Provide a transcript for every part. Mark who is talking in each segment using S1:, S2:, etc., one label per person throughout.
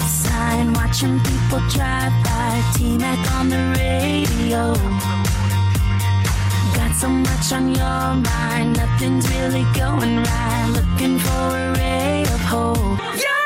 S1: stop sign, watching people drive by. T-Mac on the radio. Got so much on your mind, nothing's really going right. Looking for a ray of hope.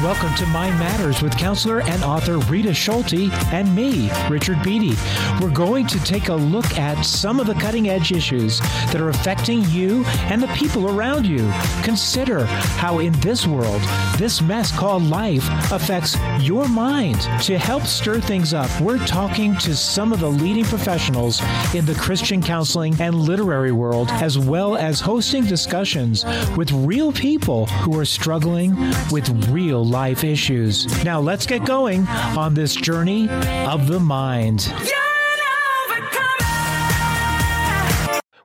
S2: Welcome to Mind Matters with counselor and author Rita Schulte and me, Richard Beatty. We're going to take a look at some of the cutting edge issues that are affecting you and the people around you. Consider how, in this world, this mess called life affects your mind. To help stir things up, we're talking to some of the leading professionals in the Christian counseling and literary world, as well as hosting discussions with real people who are struggling with real life issues. Now, let's get going on this journey of the mind.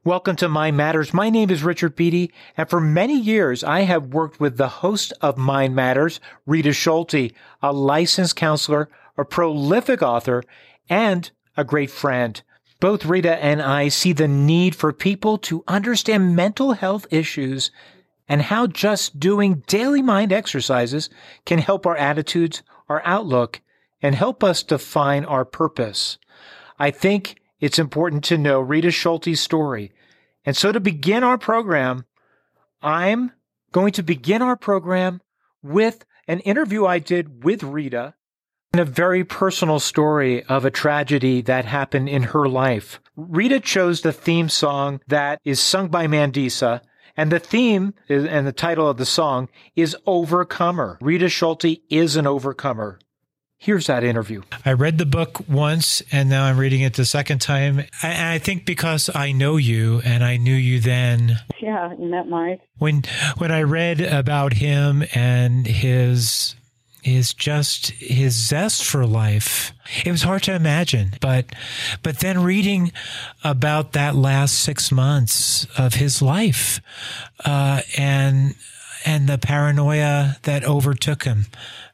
S2: Welcome to Mind Matters. My name is Richard Beatty, and for many years I have worked with the host of Mind Matters, Rita Schulte, a licensed counselor, a prolific author, and a great friend. Both Rita and I see the need for people to understand mental health issues and how just doing daily mind exercises can help our attitudes, our outlook, and help us define our purpose. I think it's important to know Rita Schulte's story. And so to begin our program, I'm going to begin our program with an interview I did with Rita and a very personal story of a tragedy that happened in her life. Rita chose the theme song that is sung by Mandisa and the theme is, and the title of the song is Overcomer. Rita Schulte is an overcomer. Here's that interview. I read the book once and now I'm reading it the second time. I, I, think because I know you and I knew you then.
S3: Yeah, you met Mike.
S2: When when I read about him and his is just his zest for life. It was hard to imagine, but but then reading about that last six months of his life, uh, and and the paranoia that overtook him,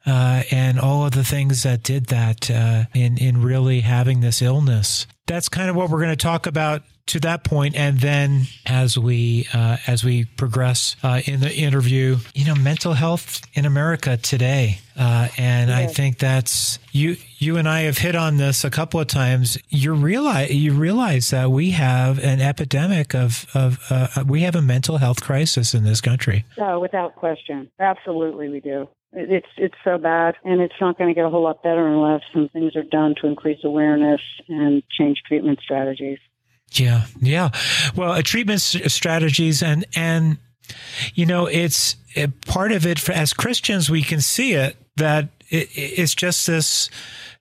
S2: uh, and all of the things that did that uh, in in really having this illness. That's kind of what we're going to talk about to that point, and then as we uh, as we progress uh, in the interview, you know, mental health in America today, uh, and I think that's you. You and I have hit on this a couple of times. You realize you realize that we have an epidemic of of uh, we have a mental health crisis in this country.
S3: Oh, without question, absolutely, we do. It's it's so bad, and it's not going to get a whole lot better unless some things are done to increase awareness and change treatment strategies.
S2: Yeah, yeah. Well, uh, treatment strategies and and you know it's it, part of it for, as Christians we can see it that it, it's just this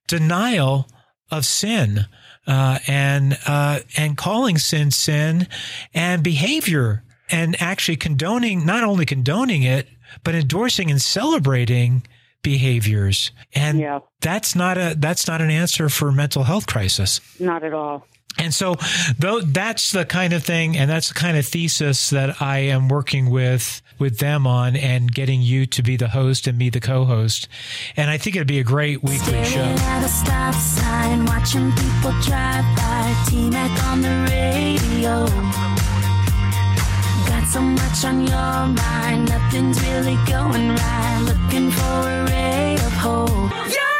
S2: denial of sin uh, and uh, and calling sin sin and behavior and actually condoning not only condoning it but endorsing and celebrating behaviors and yeah. that's not a that's not an answer for mental health crisis
S3: not at all
S2: and so though that's the kind of thing and that's the kind of thesis that I am working with with them on and getting you to be the host and me the co-host. And I think it'd be a great weekly show. At a stop sign, watching people drive by, T-Mac on the radio. So much on your mind, nothing's really going right. Looking for a ray of hope. Yeah!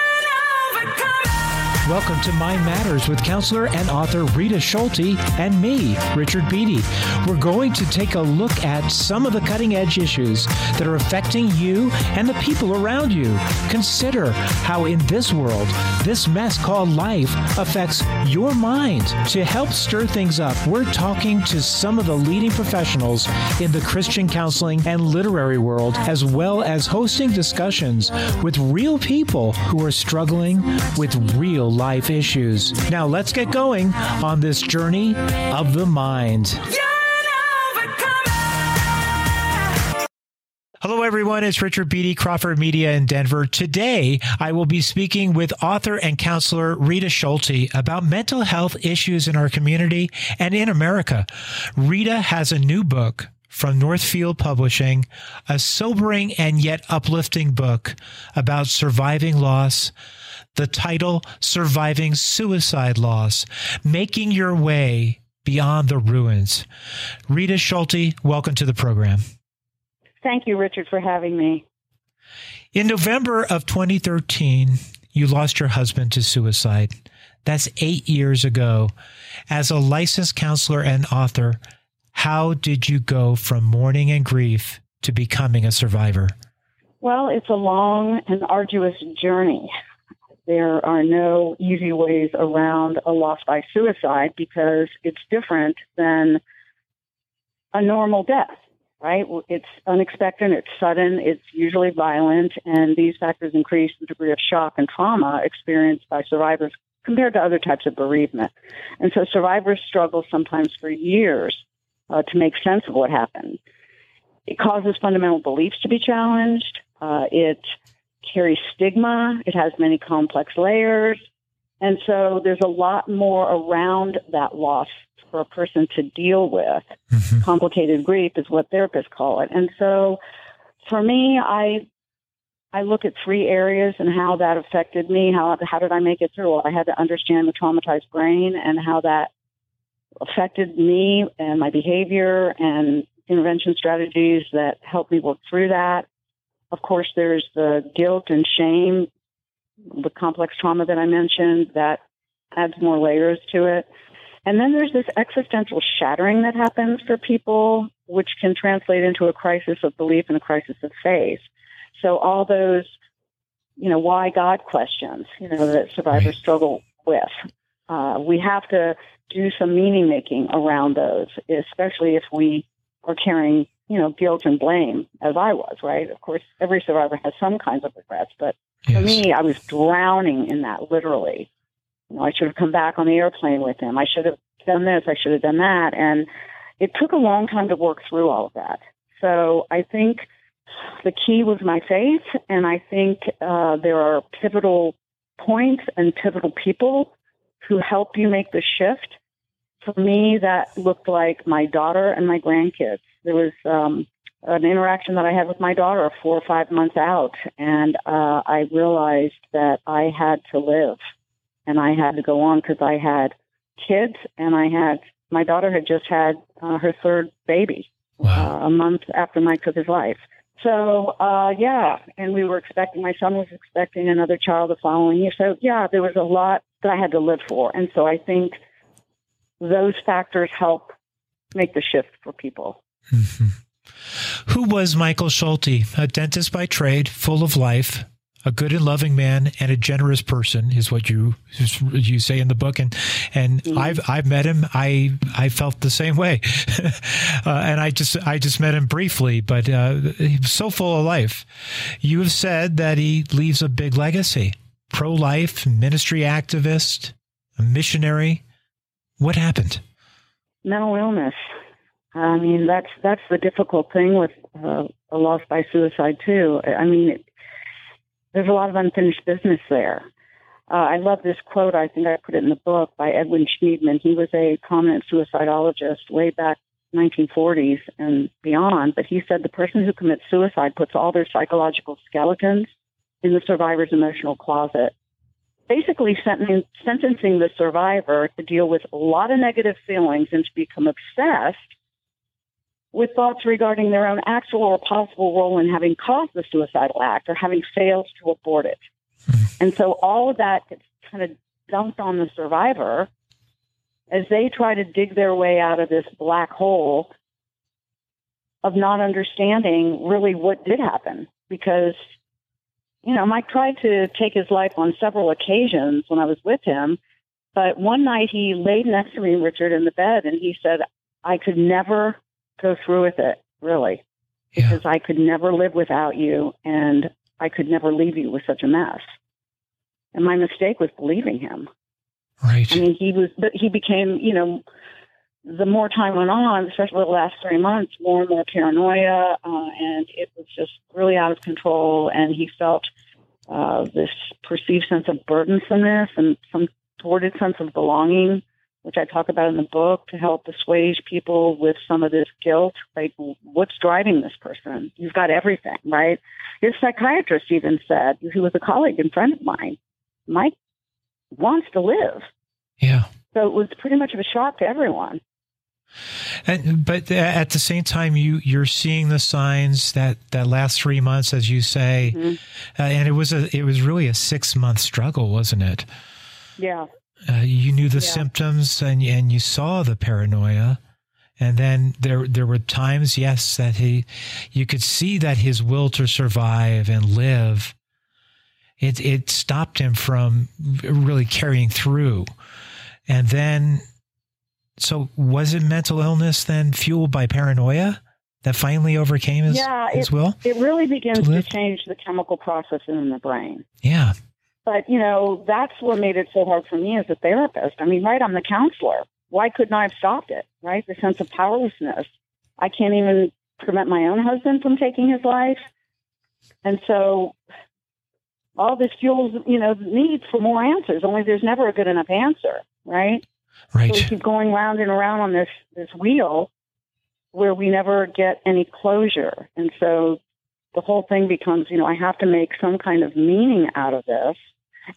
S2: Welcome to Mind Matters with counselor and author Rita Schulte and me, Richard Beatty. We're going to take a look at some of the cutting edge issues that are affecting you and the people around you. Consider how, in this world, this mess called life affects your mind. To help stir things up, we're talking to some of the leading professionals in the Christian counseling and literary world, as well as hosting discussions with real people who are struggling with real life issues. Now let's get going on this journey of the mind. Hello, everyone. It's Richard Beatty, Crawford Media in Denver. Today, I will be speaking with author and counselor Rita Schulte about mental health issues in our community and in America. Rita has a new book from Northfield Publishing, a sobering and yet uplifting book about surviving loss, the title Surviving Suicide Loss Making Your Way Beyond the Ruins. Rita Schulte, welcome to the program.
S3: Thank you, Richard, for having me.
S2: In November of 2013, you lost your husband to suicide. That's eight years ago. As a licensed counselor and author, how did you go from mourning and grief to becoming a survivor?
S3: Well, it's a long and arduous journey. There are no easy ways around a loss by suicide because it's different than a normal death, right? It's unexpected, it's sudden, it's usually violent, and these factors increase the degree of shock and trauma experienced by survivors compared to other types of bereavement. And so survivors struggle sometimes for years uh, to make sense of what happened. It causes fundamental beliefs to be challenged. Uh, it carries stigma. It has many complex layers. And so there's a lot more around that loss for a person to deal with. Mm-hmm. Complicated grief is what therapists call it. And so for me, I I look at three areas and how that affected me. How how did I make it through? Well, I had to understand the traumatized brain and how that affected me and my behavior and intervention strategies that helped me work through that. Of course, there's the guilt and shame, the complex trauma that I mentioned that adds more layers to it. And then there's this existential shattering that happens for people, which can translate into a crisis of belief and a crisis of faith. So all those, you know, why God questions, you know, that survivors struggle with. Uh, we have to do some meaning making around those, especially if we are carrying, you know, guilt and blame, as I was, right? Of course, every survivor has some kinds of regrets, but yes. for me, I was drowning in that literally. You know, I should have come back on the airplane with him. I should have done this. I should have done that. And it took a long time to work through all of that. So I think the key was my faith, and I think uh, there are pivotal points and pivotal people who help you make the shift. For me, that looked like my daughter and my grandkids. There was um, an interaction that I had with my daughter four or five months out, and uh, I realized that I had to live and I had to go on because I had kids and I had my daughter had just had uh, her third baby wow. uh, a month after Mike took his life. So uh, yeah, and we were expecting. My son was expecting another child the following year. So yeah, there was a lot that I had to live for, and so I think those factors help make the shift for people. Mm-hmm.
S2: Who was Michael Schulte? A dentist by trade, full of life, a good and loving man and a generous person is what you you say in the book. And and mm-hmm. I've I've met him. I I felt the same way. Uh, and I just I just met him briefly but uh, he was so full of life. You have said that he leaves a big legacy. Pro life ministry activist a missionary. What happened?
S3: Mental illness. I mean that's that's the difficult thing with uh, a loss by suicide too. I mean it, there's a lot of unfinished business there. Uh, I love this quote. I think I put it in the book by Edwin Shneidman. He was a prominent suicidologist way back 1940s and beyond. But he said the person who commits suicide puts all their psychological skeletons in the survivor's emotional closet, basically sentencing the survivor to deal with a lot of negative feelings and to become obsessed with thoughts regarding their own actual or possible role in having caused the suicidal act or having failed to abort it. Mm-hmm. And so all of that gets kind of dumped on the survivor as they try to dig their way out of this black hole of not understanding really what did happen. Because, you know, Mike tried to take his life on several occasions when I was with him. But one night he laid next to me, Richard, in the bed, and he said, I could never go through with it, really, yeah. because I could never live without you and I could never leave you with such a mess. And my mistake was believing him.
S2: Right.
S3: I mean, he was, but he became, you know, the more time went on, especially the last three months, more and more paranoia, uh, and it was just really out of control. And he felt uh, this perceived sense of burdensomeness and some thwarted sense of belonging which I talk about in the book to help assuage people with some of this guilt. Like, what's driving this person? You've got everything, right? His psychiatrist even said, he was a colleague and friend of mine, Mike wants to live.
S2: Yeah.
S3: So it was pretty much of a shock to everyone.
S2: And, but at the same time, you you're seeing the signs that that last three months, as you say, mm-hmm. uh, and it was a it was really a six month struggle, wasn't it?
S3: Yeah.
S2: Uh, you knew the yeah. symptoms and and you saw the paranoia, and then there there were times, yes, that he you could see that his will to survive and live. It it stopped him from really carrying through, and then so was it mental illness then fueled by paranoia that finally overcame his,
S3: yeah,
S2: his
S3: it,
S2: will?
S3: It really begins to, to change the chemical processes in the brain.
S2: Yeah.
S3: But, you know, that's what made it so hard for me as a therapist. I mean, right, I'm the counselor. Why couldn't I have stopped it, right? The sense of powerlessness. I can't even prevent my own husband from taking his life. And so all this fuels, you know, the need for more answers, only there's never a good enough answer, right?
S2: Right.
S3: So we keep going round and around on this this wheel where we never get any closure. And so the whole thing becomes, you know, I have to make some kind of meaning out of this.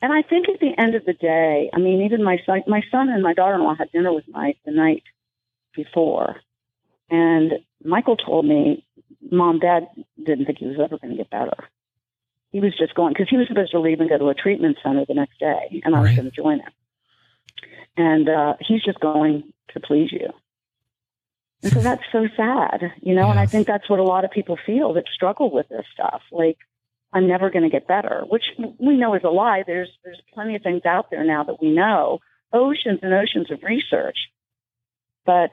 S3: And I think at the end of the day, I mean, even my son, my son and my daughter-in-law had dinner with me the night before, and Michael told me, "Mom, Dad didn't think he was ever going to get better. He was just going because he was supposed to leave and go to a treatment center the next day, and I was going to join him." and uh, he's just going to please you. And so that's so sad, you know, yeah. and I think that's what a lot of people feel that struggle with this stuff. Like, I'm never going to get better, which we know is a lie. There's, there's plenty of things out there now that we know, oceans and oceans of research, but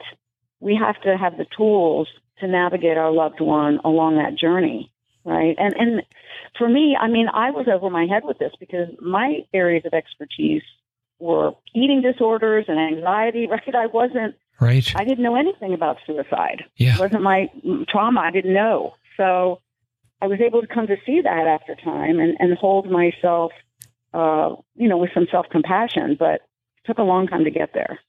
S3: we have to have the tools to navigate our loved one along that journey. Right. And, and for me, I mean, I was over my head with this because my areas of expertise were eating disorders and anxiety, right? I wasn't,
S2: right.
S3: I didn't know anything about suicide.
S2: Yeah.
S3: It wasn't my trauma. I didn't know. So I was able to come to see that after time and, and hold myself, uh, you know, with some self compassion, but it took a long time to get there.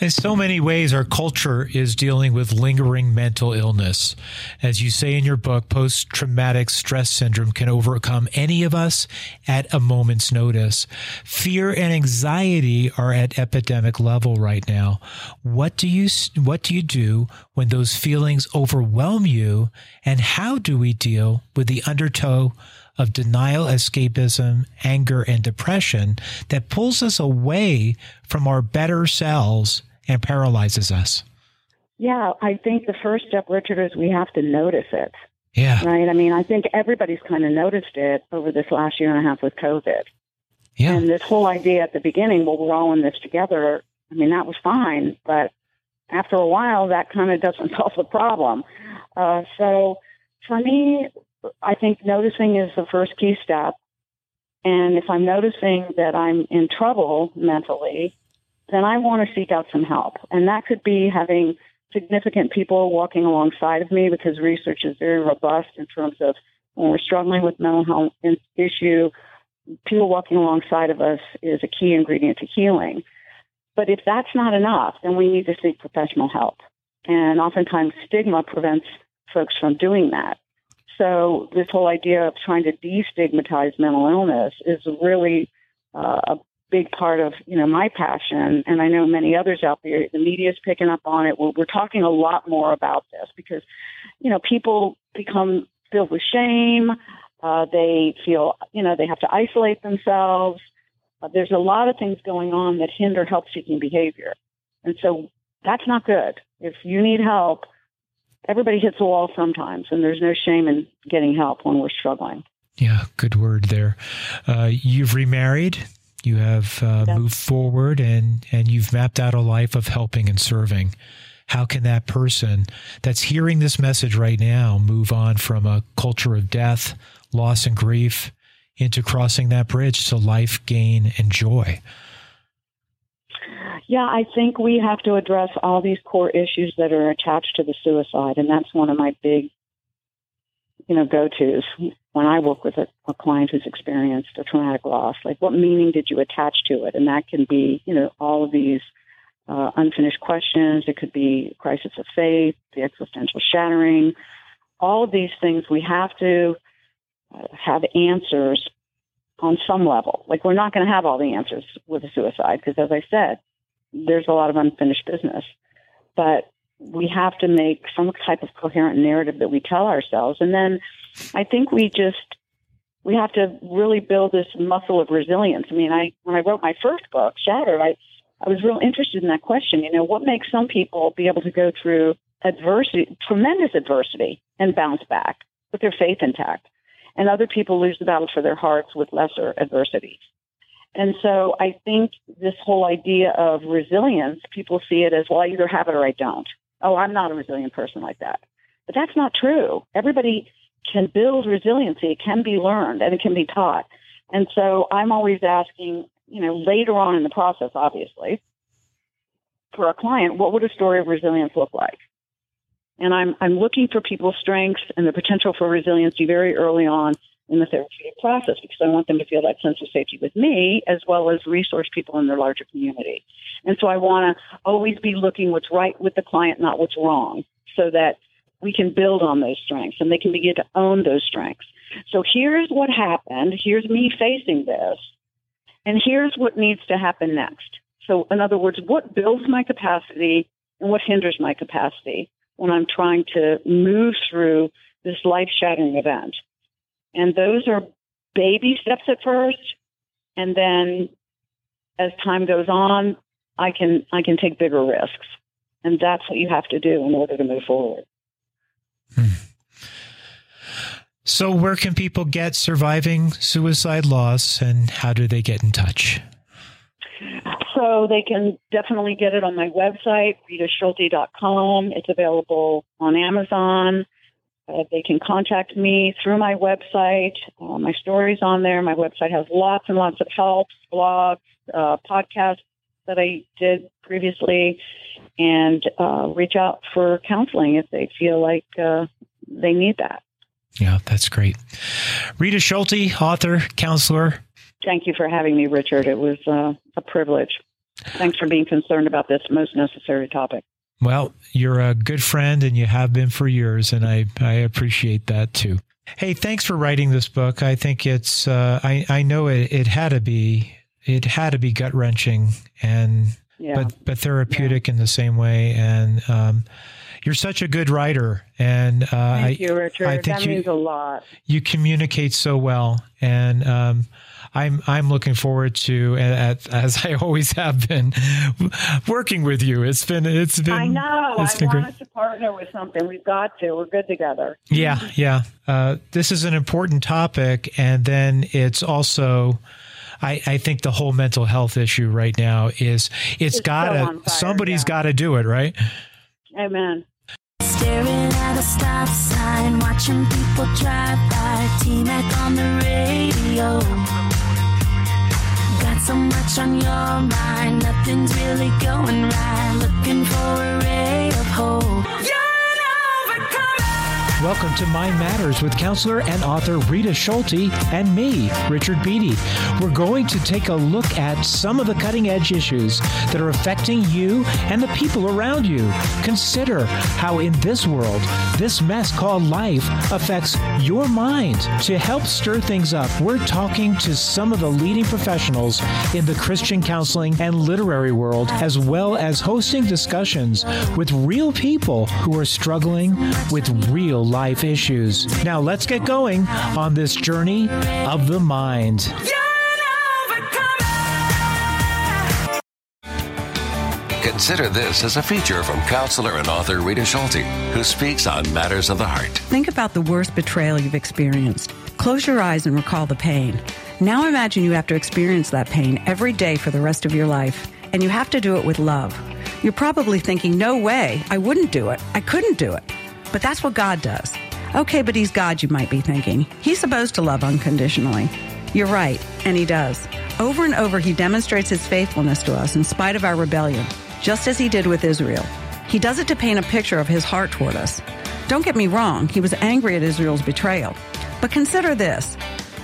S2: In so many ways, our culture is dealing with lingering mental illness. As you say in your book, post traumatic stress syndrome can overcome any of us at a moment's notice. Fear and anxiety are at epidemic level right now. What do you, what do you do when those feelings overwhelm you? And how do we deal with the undertow of denial, escapism, anger, and depression that pulls us away from our better selves and paralyzes us.
S3: Yeah, I think the first step, Richard, is we have to notice it.
S2: Yeah.
S3: Right? I mean, I think everybody's kind of noticed it over this last year and a half with COVID.
S2: Yeah.
S3: And this whole idea at the beginning, well, we're all in this together, I mean, that was fine. But after a while, that kind of doesn't solve the problem. Uh, so for me, I think noticing is the first key step. And if I'm noticing that I'm in trouble mentally, then I want to seek out some help. And that could be having significant people walking alongside of me because research is very robust in terms of when we're struggling with mental health issue, people walking alongside of us is a key ingredient to healing. But if that's not enough, then we need to seek professional help. And oftentimes stigma prevents folks from doing that. So this whole idea of trying to destigmatize mental illness is really uh, a big part of you know my passion, and I know many others out there. The media is picking up on it. We're, we're talking a lot more about this because you know people become filled with shame. Uh, they feel you know they have to isolate themselves. Uh, there's a lot of things going on that hinder help-seeking behavior, and so that's not good. If you need help, everybody hits a wall sometimes, and there's no shame in getting help when we're struggling.
S2: Yeah, good word there. Uh, you've remarried. You have uh, moved forward, and and you've mapped out a life of helping and serving. How can that person that's hearing this message right now move on from a culture of death, loss, and grief into crossing that bridge to life, gain, and joy?
S3: Yeah, I think we have to address all these core issues that are attached to the suicide, and that's one of my big, you know, go-tos when I work with a, a client who's experienced a traumatic loss. Like, what meaning did you attach to it? And that can be, you know, all of these uh, unfinished questions. It could be crisis of faith, the existential shattering. All of these things we have to uh, have answers on some level. Like, we're not going to have all the answers with a suicide because, as I said, there's a lot of unfinished business. but we have to make some type of coherent narrative that we tell ourselves. And then I think we just we have to really build this muscle of resilience. I mean, I when I wrote my first book, Shattered, I I was real interested in that question. You know, what makes some people be able to go through adversity, tremendous adversity, and bounce back with their faith intact, and other people lose the battle for their hearts with lesser adversity. And so I think this whole idea of resilience, people see it as, well, I either have it or I don't. Oh, I'm not a resilient person like that. But that's not true. Everybody can build resiliency. It can be learned and it can be taught. And so I'm always asking, you know, later on in the process, obviously, for a client, what would a story of resilience look like? And I'm, I'm looking for people's strengths and the potential for resiliency very early on in the therapeutic process because I want them to feel that sense of safety with me as well as resource people in their larger community. And so I want to always be looking what's right with the client, not what's wrong, so that we can build on those strengths and they can begin to own those strengths. So here's what happened. Here's me facing this. And here's what needs to happen next. So in other words, what builds my capacity and what hinders my capacity when I'm trying to move through this life shattering event. And those are baby steps at first. And then as time goes on, I can, I can take bigger risks. And that's what you have to do in order to move forward. Hmm.
S2: So, where can people get surviving suicide loss and how do they get in touch?
S3: So, they can definitely get it on my website, ritaschulte.com. It's available on Amazon. Uh, they can contact me through my website. Uh, my story's on there. My website has lots and lots of helps, blogs, uh, podcasts that I did previously, and uh, reach out for counseling if they feel like uh, they need that.
S2: Yeah, that's great. Rita Schulte, author, counselor.
S3: Thank you for having me, Richard. It was uh, a privilege. Thanks for being concerned about this most necessary topic.
S2: Well, you're a good friend and you have been for years, and I, I appreciate that too. Hey, thanks for writing this book. I think it's, uh, I, I know it, it had to be, it had to be gut wrenching and, yeah. but, but therapeutic yeah. in the same way. And, um, you're such a good writer, and uh,
S3: thank I, you, Richard.
S2: I
S3: think that
S2: you,
S3: means a lot.
S2: You communicate so well, and um, I'm I'm looking forward to, as I always have been, working with you. It's been it's been. I
S3: know. It's I been want great. us to partner with something. We've got to. We're good together.
S2: Yeah, yeah. Uh, this is an important topic, and then it's also. I, I, think the whole mental health issue right now is it's, it's gotta so somebody's yeah. gotta do it, right?
S3: Amen.
S1: Staring at a stop sign, watching people drive by. T-Mac on the radio. So much on your mind, nothing's really going right. Looking for a ray of hope. Yeah!
S2: Welcome to Mind Matters with counselor and author Rita Schulte and me, Richard Beatty. We're going to take a look at some of the cutting edge issues that are affecting you and the people around you. Consider how, in this world, this mess called life affects your mind. To help stir things up, we're talking to some of the leading professionals in the Christian counseling and literary world, as well as hosting discussions with real people who are struggling with real life issues. Now let's get going on this journey of the mind.
S4: Consider this as a feature from counselor and author Rita Schulte, who speaks on matters of the heart.
S5: Think about the worst betrayal you've experienced. Close your eyes and recall the pain. Now imagine you have to experience that pain every day for the rest of your life, and you have to do it with love. You're probably thinking, no way, I wouldn't do it. I couldn't do it. But that's what God does. Okay, but He's God, you might be thinking. He's supposed to love unconditionally. You're right, and He does. Over and over, He demonstrates His faithfulness to us in spite of our rebellion, just as He did with Israel. He does it to paint a picture of His heart toward us. Don't get me wrong, He was angry at Israel's betrayal. But consider this.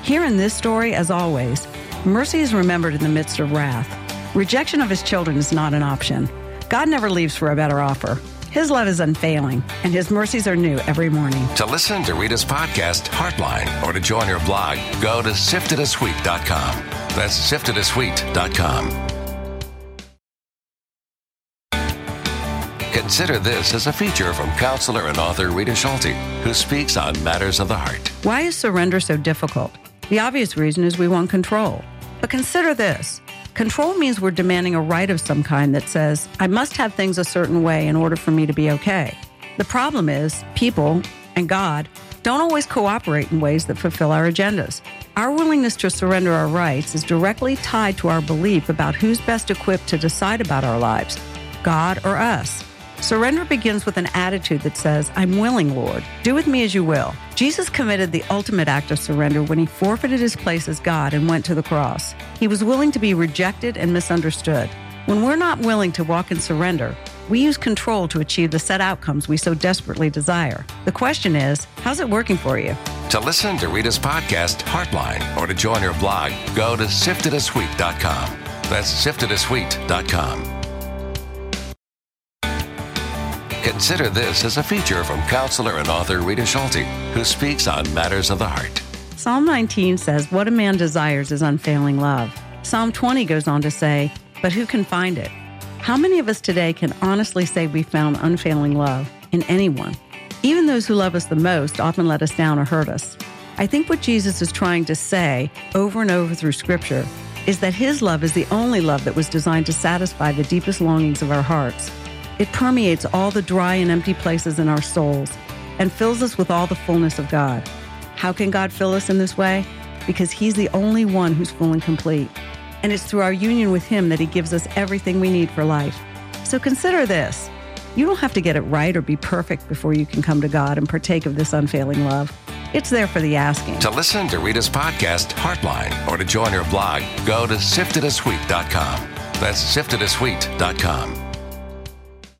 S5: Here in this story, as always, mercy is remembered in the midst of wrath. Rejection of His children is not an option. God never leaves for a better offer. His love is unfailing, and His mercies are new every morning.
S4: To listen to Rita's podcast, Heartline, or to join her blog, go to siftedaswheat.com. That's siftedaswheat.com. Consider this as a feature from counselor and author Rita Schulte, who speaks on matters of the heart.
S5: Why is surrender so difficult? The obvious reason is we want control. But consider this control means we're demanding a right of some kind that says, I must have things a certain way in order for me to be okay. The problem is, people and God don't always cooperate in ways that fulfill our agendas. Our willingness to surrender our rights is directly tied to our belief about who's best equipped to decide about our lives God or us. Surrender begins with an attitude that says, I'm willing, Lord. Do with me as you will. Jesus committed the ultimate act of surrender when he forfeited his place as God and went to the cross. He was willing to be rejected and misunderstood. When we're not willing to walk in surrender, we use control to achieve the set outcomes we so desperately desire. The question is, how's it working for you?
S4: To listen to Rita's podcast, Heartline, or to join her blog, go to siftedaswheat.com. That's siftedaswheat.com. Consider this as a feature from counselor and author Rita Schulte, who speaks on matters of the heart.
S5: Psalm 19 says, What a man desires is unfailing love. Psalm 20 goes on to say, But who can find it? How many of us today can honestly say we found unfailing love in anyone? Even those who love us the most often let us down or hurt us. I think what Jesus is trying to say over and over through Scripture is that His love is the only love that was designed to satisfy the deepest longings of our hearts. It permeates all the dry and empty places in our souls and fills us with all the fullness of God. How can God fill us in this way? Because He's the only one who's full and complete. And it's through our union with Him that He gives us everything we need for life. So consider this you don't have to get it right or be perfect before you can come to God and partake of this unfailing love. It's there for the asking.
S4: To listen to Rita's podcast, Heartline, or to join her blog, go to siftedaswheat.com. That's siftedaswheat.com.